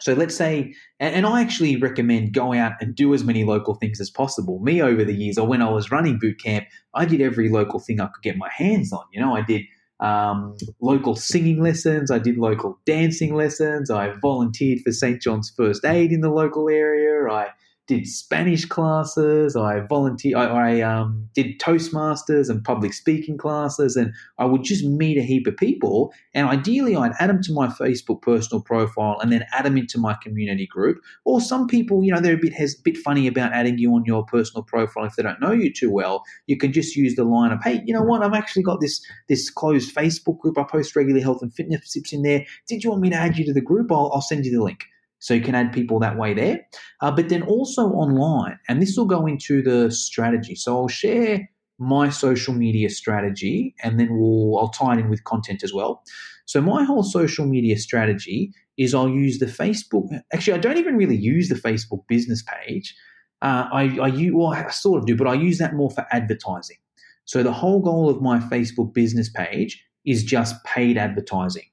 So let's say, and I actually recommend go out and do as many local things as possible. Me over the years, or when I was running boot camp, I did every local thing I could get my hands on. You know, I did um, local singing lessons. I did local dancing lessons. I volunteered for St. John's First Aid in the local area. I did Spanish classes. I volunteer. I, I um, did Toastmasters and public speaking classes, and I would just meet a heap of people. And ideally, I'd add them to my Facebook personal profile, and then add them into my community group. Or some people, you know, they're a bit has bit funny about adding you on your personal profile if they don't know you too well. You can just use the line of, "Hey, you know what? I've actually got this this closed Facebook group. I post regular health and fitness tips in there. Did you want me to add you to the group? I'll, I'll send you the link." So you can add people that way there. Uh, but then also online, and this will go into the strategy. So I'll share my social media strategy and then we'll I'll tie it in with content as well. So my whole social media strategy is I'll use the Facebook. Actually, I don't even really use the Facebook business page. Uh, I, I use, well, I sort of do, but I use that more for advertising. So the whole goal of my Facebook business page is just paid advertising.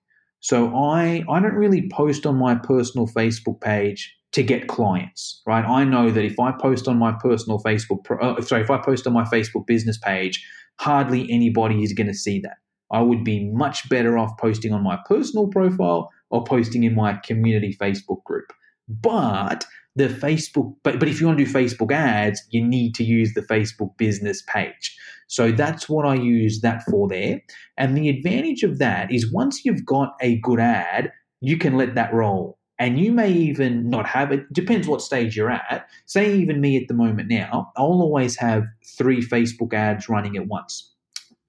So I I don't really post on my personal Facebook page to get clients, right? I know that if I post on my personal Facebook, uh, sorry, if I post on my Facebook business page, hardly anybody is going to see that. I would be much better off posting on my personal profile or posting in my community Facebook group. But the Facebook, but, but if you want to do Facebook ads, you need to use the Facebook business page. So that's what I use that for there. And the advantage of that is once you've got a good ad, you can let that roll. And you may even not have it, depends what stage you're at. Say, even me at the moment now, I'll always have three Facebook ads running at once.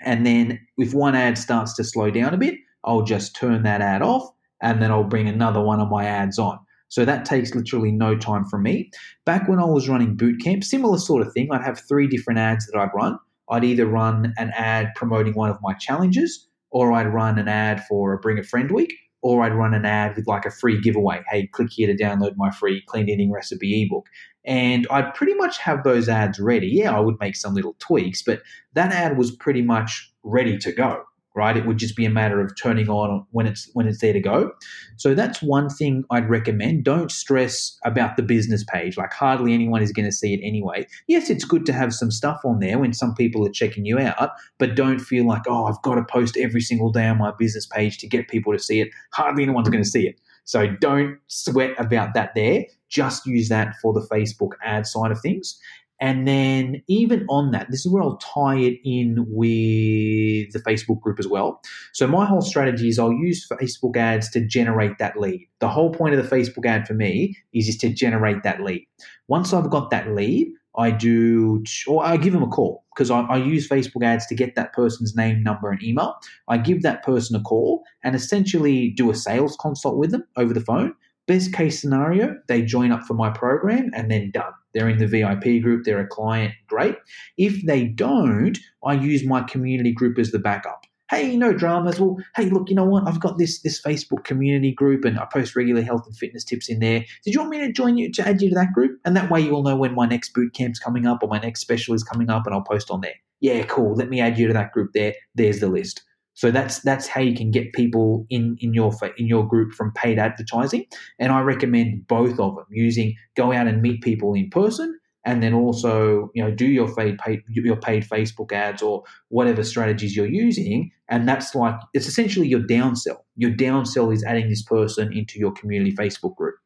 And then if one ad starts to slow down a bit, I'll just turn that ad off and then I'll bring another one of my ads on. So that takes literally no time from me. Back when I was running bootcamp, similar sort of thing. I'd have three different ads that I'd run. I'd either run an ad promoting one of my challenges, or I'd run an ad for a Bring a Friend week, or I'd run an ad with like a free giveaway. Hey, click here to download my free clean eating recipe ebook. And I'd pretty much have those ads ready. Yeah, I would make some little tweaks, but that ad was pretty much ready to go right? It would just be a matter of turning on when it's when it's there to go. So that's one thing I'd recommend. Don't stress about the business page. Like hardly anyone is going to see it anyway. Yes, it's good to have some stuff on there when some people are checking you out, but don't feel like, oh, I've got to post every single day on my business page to get people to see it. Hardly anyone's going to see it. So don't sweat about that there. Just use that for the Facebook ad side of things. And then, even on that, this is where I'll tie it in with the Facebook group as well. So, my whole strategy is I'll use Facebook ads to generate that lead. The whole point of the Facebook ad for me is just to generate that lead. Once I've got that lead, I do, or I give them a call because I, I, use Facebook ads to get that person's name, number, and email. I give that person a call and essentially do a sales consult with them over the phone. Best case scenario, they join up for my program and then done. They're in the VIP group, they're a client, great. If they don't, I use my community group as the backup. Hey, no dramas. Well, hey, look, you know what? I've got this this Facebook community group, and I post regular health and fitness tips in there. Did you want me to join you to add you to that group? And that way, you'll know when my next boot camp's coming up or my next special is coming up, and I'll post on there. Yeah, cool. Let me add you to that group. There, there's the list. So that's that's how you can get people in in your in your group from paid advertising. And I recommend both of them using go out and meet people in person, and then also you know do your paid, your paid Facebook ads or whatever strategies you're using. And that's like it's essentially your downsell. Your downsell is adding this person into your community Facebook group.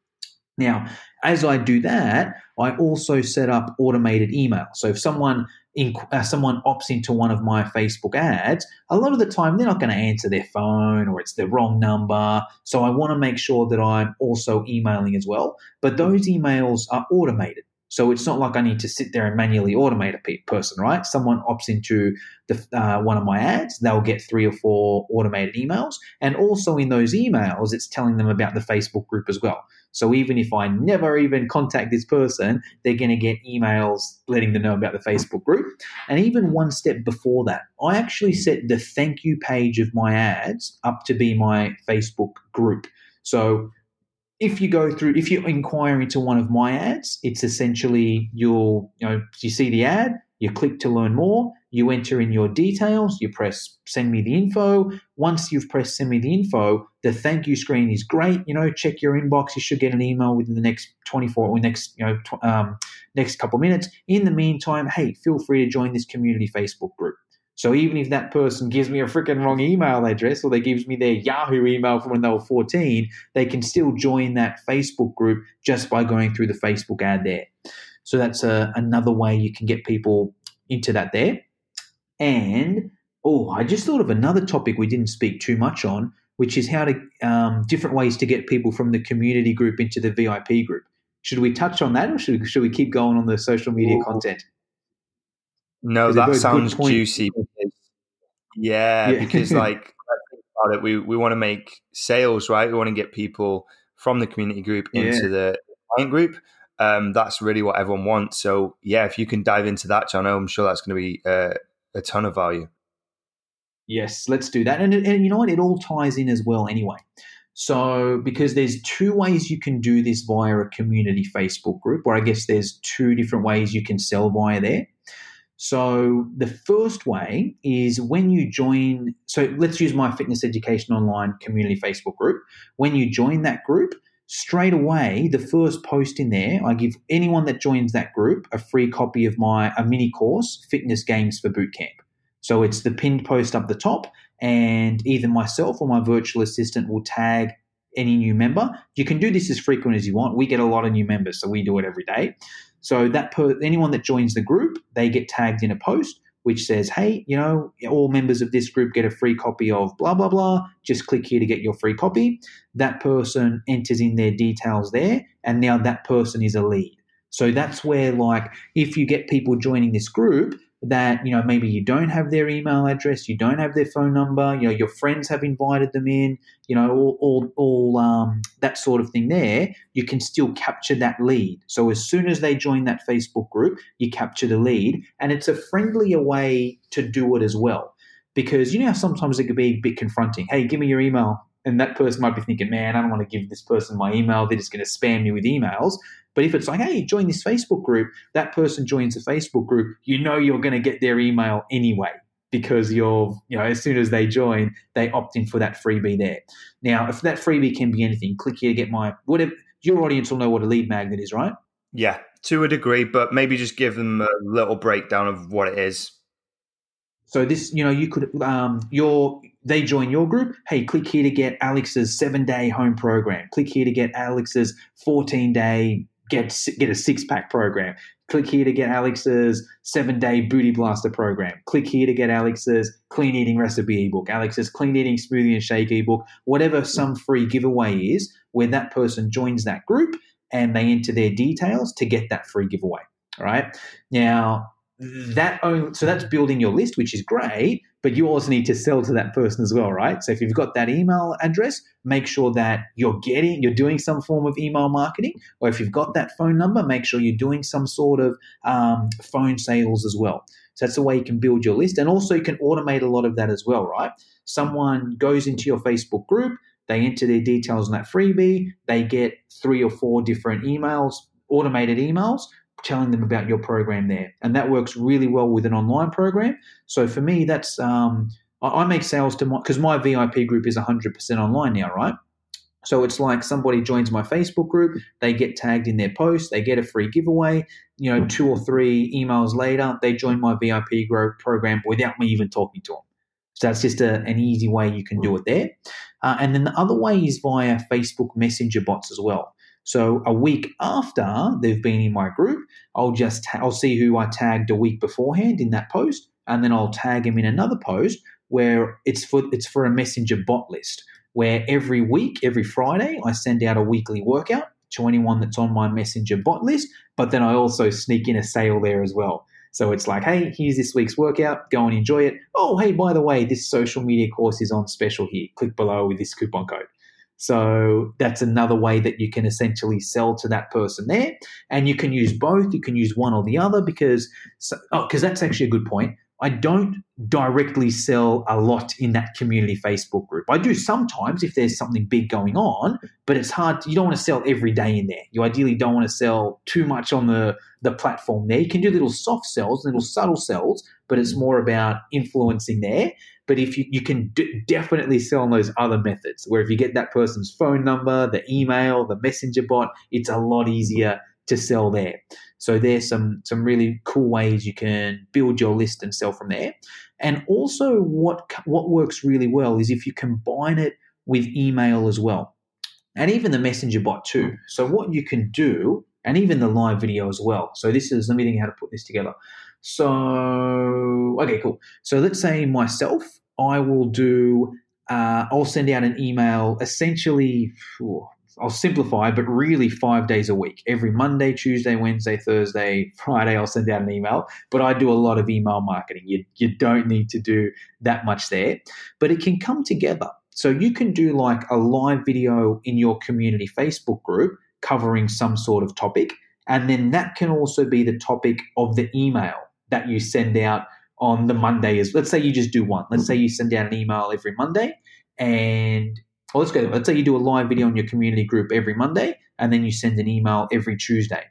Now, as I do that, I also set up automated email. So if someone in, uh, someone opts into one of my Facebook ads, a lot of the time they're not going to answer their phone or it's the wrong number. So I want to make sure that I'm also emailing as well. But those emails are automated. So it's not like I need to sit there and manually automate a person, right? Someone opts into the, uh, one of my ads, they'll get three or four automated emails. And also in those emails, it's telling them about the Facebook group as well. So even if I never even contact this person, they're going to get emails letting them know about the Facebook group. And even one step before that, I actually set the thank you page of my ads up to be my Facebook group. So if you go through, if you inquire into one of my ads, it's essentially you'll, you know, you see the ad, you click to learn more, you enter in your details, you press send me the info. Once you've pressed send me the info, the thank you screen is great. You know, check your inbox. You should get an email within the next 24 or next, you know, um, next couple minutes. In the meantime, hey, feel free to join this community Facebook group. So even if that person gives me a freaking wrong email address or they gives me their Yahoo email from when they were 14, they can still join that Facebook group just by going through the Facebook ad there. So that's a, uh, another way you can get people into that there. And oh, I just thought of another topic we didn't speak too much on, which is how to um, different ways to get people from the community group into the VIP group. Should we touch on that, or should we, should we keep going on the social media Ooh. content?
No, that sounds juicy. Yeah, yeah, because like about it, we we want to make sales, right? We want to get people from the community group into yeah. the client group. Um, that's really what everyone wants. So yeah, if you can dive into that, John, I'm sure that's going to be uh, a ton of value.
Yes, let's do that. And, and you know what? It all ties in as well, anyway. So, because there's two ways you can do this via a community Facebook group, or I guess there's two different ways you can sell via there. So the first way is when you join. So let's use my fitness education online community Facebook group. When you join that group, straight away, the first post in there, I give anyone that joins that group a free copy of my a mini course, Fitness Games for Bootcamp. So it's the pinned post up the top, and either myself or my virtual assistant will tag any new member. You can do this as frequent as you want. We get a lot of new members, so we do it every day. So that per, anyone that joins the group, they get tagged in a post which says, "Hey, you know, all members of this group get a free copy of blah blah blah. Just click here to get your free copy." That person enters in their details there, and now that person is a lead. So that's where, like, if you get people joining this group, that you know maybe you don't have their email address you don't have their phone number you know your friends have invited them in you know all all, all um, that sort of thing there you can still capture that lead. So as soon as they join that facebook group you capture the lead and it's a friendlier way to do it as well. Because you know sometimes it could be a bit confronting. Hey give me your email and that person might be thinking man i don't want to give this person my email they're just going to spam me with emails but if it's like, hey, join this Facebook group, that person joins the Facebook group, you know you're going to get their email anyway because you're, you know, as soon as they join, they opt in for that freebie there. Now, if that freebie can be anything, click here to get my whatever. Your audience will know what a lead magnet is, right?
Yeah, to a degree, but maybe just give them a little breakdown of what it is.
So this, you know, you could um, your they join your group. Hey, click here to get Alex's seven day home program. Click here to get Alex's fourteen day get get a six pack program. Click here to get Alex's seven day booty blaster program. Click here to get Alex's clean eating recipe ebook, Alex's clean eating smoothie and shake ebook, whatever some free giveaway is, where that person joins that group and they enter their details to get that free giveaway. All right. Now, that so that's building your list, which is great, but you also need to sell to that person as well, right? So if you've got that email address, make sure that you're getting, you're doing some form of email marketing, or if you've got that phone number, make sure you're doing some sort of um, phone sales as well. So that's the way you can build your list, and also you can automate a lot of that as well, right? Someone goes into your Facebook group, they enter their details on that freebie, they get three or four different emails, automated emails telling them about your program there. And that works really well with an online program. So for me, that's, um, I, I make sales to my, because my VIP group is 100% online now, right? So it's like somebody joins my Facebook group, they get tagged in their post, they get a free giveaway. You know, two or three emails later, they join my VIP group program without me even talking to them. So that's just a, an easy way you can do it there. Uh, and then the other way is via Facebook Messenger bots as well. So a week after they've been in my group, I'll just ta- I'll see who I tagged a week beforehand in that post, and then I'll tag them in another post where it's for it's for a messenger bot list where every week, every Friday, I send out a weekly workout to anyone that's on my messenger bot list. But then I also sneak in a sale there as well. So it's like, hey, here's this week's workout. Go and enjoy it. Oh, hey, by the way, this social media course is on special here. Click below with this coupon code. So that's another way that you can essentially sell to that person there. And you can use both. You can use one or the other because, oh, because that's actually a good point. I don't directly sell a lot in that community Facebook group. I do sometimes if there's something big going on, but it's hard. To, you don't want to sell every day in there. You ideally don't want to sell too much on the, the platform there. You can do little soft sells, little subtle sells, but it's more about influencing there. But if you, you can d- definitely sell on those other methods, where if you get that person's phone number, the email, the messenger bot, it's a lot easier to sell there. So there's some some really cool ways you can build your list and sell from there. And also, what what works really well is if you combine it with email as well, and even the messenger bot too. So what you can do, and even the live video as well. So this is let me think how to put this together. So okay, cool. So let's say myself, I will do, uh, I'll send out an email essentially, I'll simplify, but really five days a week. Every Monday, Tuesday, Wednesday, Thursday, Friday, I'll send out an email. But I do a lot of email marketing. You, you don't need to do that much there, but it can come together. So you can do like a live video in your community Facebook group covering some sort of topic. And then that can also be the topic of the email that you send out on the Monday is let's say you just do one. Let's say mm-hmm. you send out an email every Monday and well, let's go. Let's say you do a live video on your community group every Monday and then you send an email every Tuesday.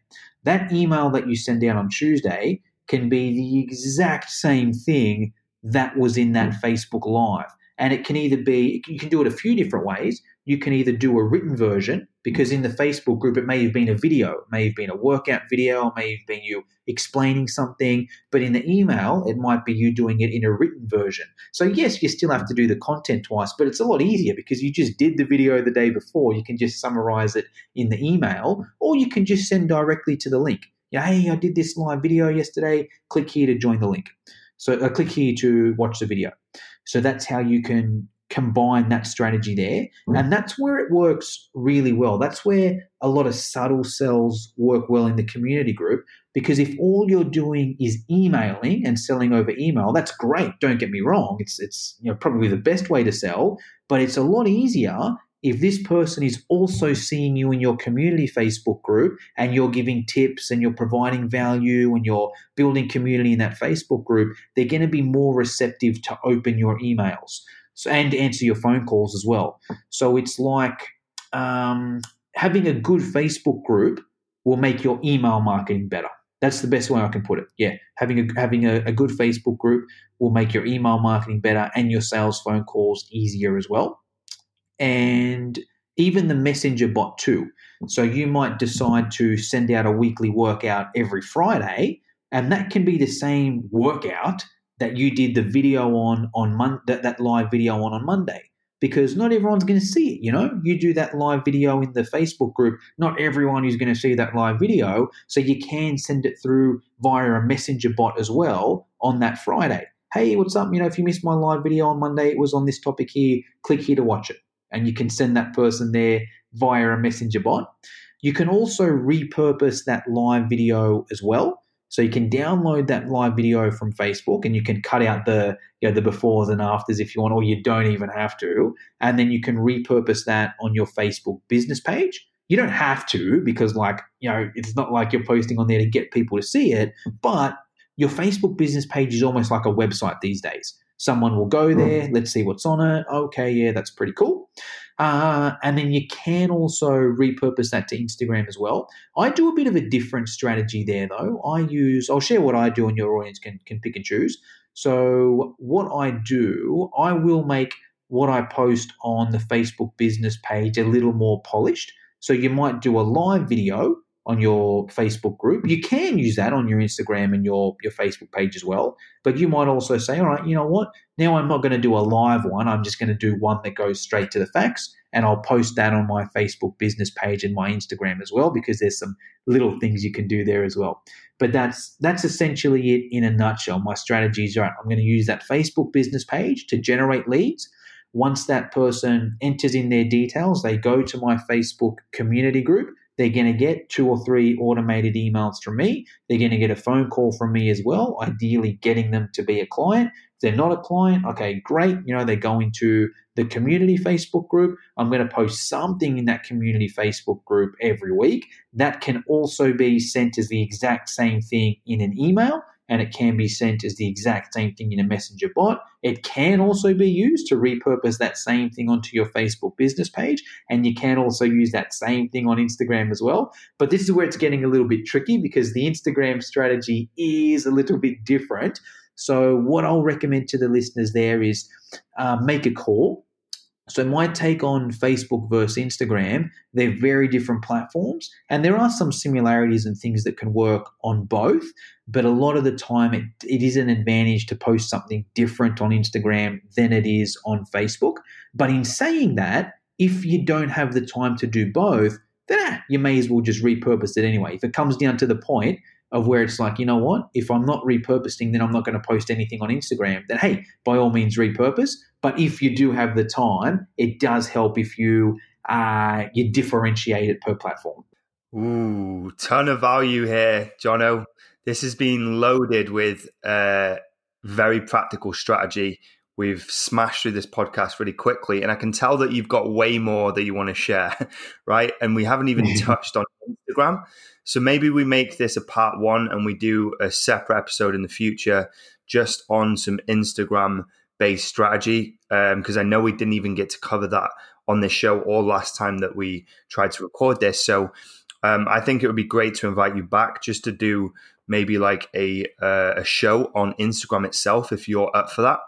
That email that you send out on Tuesday can be the exact same thing that was in that mm. Facebook Live. And it can either be, you can do it a few different ways. You can either do a written version, because in the Facebook group, it may have been a video, it may have been a workout video, may have been you explaining something. But in the email, it might be you doing it in a written version. So, yes, you still have to do the content twice, but it's a lot easier because you just did the video the day before. You can just summarize it in the email, or you can just send directly to the link. Yeah, hey, I did this live video yesterday. Click here to join the link. So, uh, click here to watch the video. So that's how you can combine that strategy there. Mm. And that's where it works really well. That's where a lot of subtle sells work well in the community group. Because if all you're doing is emailing and selling over email, that's great. Don't get me wrong. It's it's you know probably the best way to sell, but it's a lot easier if this person is also seeing you in your community Facebook group and you're giving tips and you're providing value and you're building community in that Facebook group, they're going to be more receptive to open your emails so, and answer your phone calls as well. So it's like um, having a good Facebook group will make your email marketing better. That's the best way I can put it. Yeah, having a having a, a good Facebook group will make your email marketing better and your sales phone calls easier as well and even the messenger bot too. So you might decide to send out a weekly workout every Friday, and that can be the same workout that you did the video on on Mon- that, that live video on on Monday. Because not everyone's going to see it, you know. You do that live video in the Facebook group. Not everyone is going to see that live video, so you can send it through via a messenger bot as well on that Friday. Hey, what's up? You know, if you missed my live video on Monday, it was on this topic here. Click here to watch it and you can send that person there via a messenger bot. You can also repurpose that live video as well. So you can download that live video from Facebook and you can cut out the you know, the befores and afters if you want, or you don't even have to. And then you can repurpose that on your Facebook business page. You don't have to because like, you know, it's not like you're posting on there to get people to see it, but your Facebook business page is almost like a website these days. Someone will go there, let's see what's on it. Okay, yeah, that's pretty cool. Uh, and then you can also repurpose that to Instagram as well. I do a bit of a different strategy there though. I use, I'll share what I do and your audience can, can pick and choose. So, what I do, I will make what I post on the Facebook business page a little more polished. So, you might do a live video on your Facebook group. You can use that on your Instagram and your, your Facebook page as well. But you might also say, all right, you know what? Now I'm not going to do a live one. I'm just going to do one that goes straight to the facts. And I'll post that on my Facebook business page and my Instagram as well, because there's some little things you can do there as well. But that's that's essentially it in a nutshell. My strategy is right. I'm going to use that Facebook business page to generate leads. Once that person enters in their details, they go to my Facebook community group they're going to get two or three automated emails from me. They're going to get a phone call from me as well, ideally getting them to be a client. If they're not a client, okay, great. You know, they're going to the community Facebook group. I'm going to post something in that community Facebook group every week. That can also be sent as the exact same thing in an email and it can be sent as the exact same thing in a messenger bot. It can also be used to repurpose that same thing onto your Facebook business page, and you can also use that same thing on Instagram as well. But this is where it's getting a little bit tricky because the Instagram strategy is a little bit different. So, what I'll recommend to the listeners there is uh, make a call so, my take on Facebook versus Instagram, they're very different platforms, and there are some similarities and things that can work on both. But a lot of the time, it, it is an advantage to post something different on Instagram than it is on Facebook. But in saying that, if you don't have the time to do both, then ah, you may as well just repurpose it anyway. If it comes down to the point of where it's like, you know what, if I'm not repurposing, then I'm not going to post anything on Instagram, then hey, by all means repurpose. But if you do have the time, it does help if you uh, you differentiate it per platform.
Ooh, ton of value here, Jono. This has been loaded with a very practical strategy. We've smashed through this podcast really quickly, and I can tell that you've got way more that you want to share, right? And we haven't even touched on Instagram. So maybe we make this a part one and we do a separate episode in the future just on some Instagram based strategy. Because um, I know we didn't even get to cover that on this show or last time that we tried to record this. So um, I think it would be great to invite you back just to do maybe like a uh, a show on Instagram itself if you're up for that.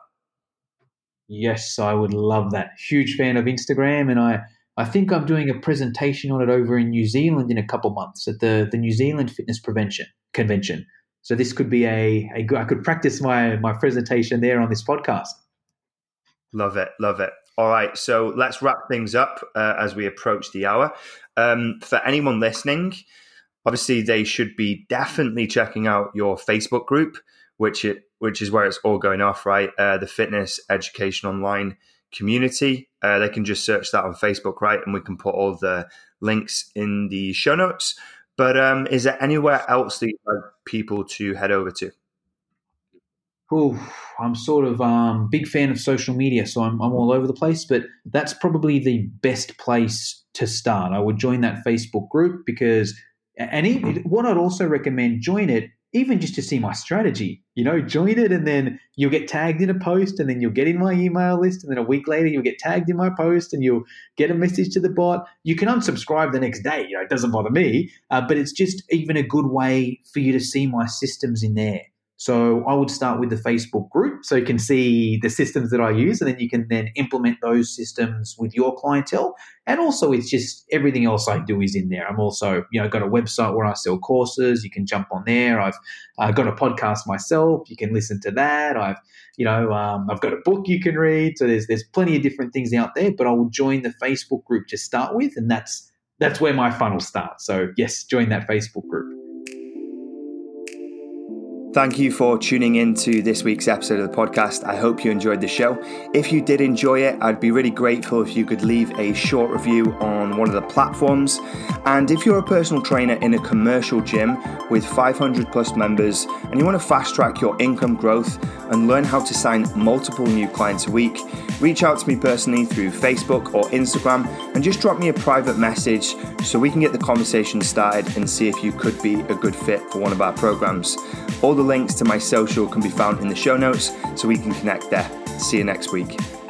Yes, I would love that. Huge fan of Instagram, and I I think I'm doing a presentation on it over in New Zealand in a couple months at the the New Zealand Fitness Prevention Convention. So this could be a, a I could practice my my presentation there on this podcast.
Love it, love it. All right, so let's wrap things up uh, as we approach the hour. Um, for anyone listening, obviously they should be definitely checking out your Facebook group, which it which is where it's all going off, right? Uh, the Fitness Education Online community. Uh, they can just search that on Facebook, right? And we can put all the links in the show notes. But um, is there anywhere else that you like people to head over to?
Ooh, I'm sort of um, big fan of social media, so I'm, I'm all over the place. But that's probably the best place to start. I would join that Facebook group because, and even, what I'd also recommend join it even just to see my strategy. You know, join it and then you'll get tagged in a post and then you'll get in my email list and then a week later you'll get tagged in my post and you'll get a message to the bot. You can unsubscribe the next day. You know, it doesn't bother me, uh, but it's just even a good way for you to see my systems in there. So I would start with the Facebook group so you can see the systems that I use and then you can then implement those systems with your clientele. And also it's just everything else I do is in there. I'm also, you know, got a website where I sell courses. You can jump on there. I've uh, got a podcast myself. You can listen to that. I've, you know, um, I've got a book you can read. So there's there's plenty of different things out there, but I will join the Facebook group to start with and that's that's where my funnel starts. So yes, join that Facebook group.
Thank you for tuning in to this week's episode of the podcast. I hope you enjoyed the show. If you did enjoy it, I'd be really grateful if you could leave a short review on one of the platforms. And if you're a personal trainer in a commercial gym with 500 plus members and you want to fast track your income growth and learn how to sign multiple new clients a week, reach out to me personally through Facebook or Instagram and just drop me a private message so we can get the conversation started and see if you could be a good fit for one of our programs. All the links to my social can be found in the show notes so we can connect there. See you next week.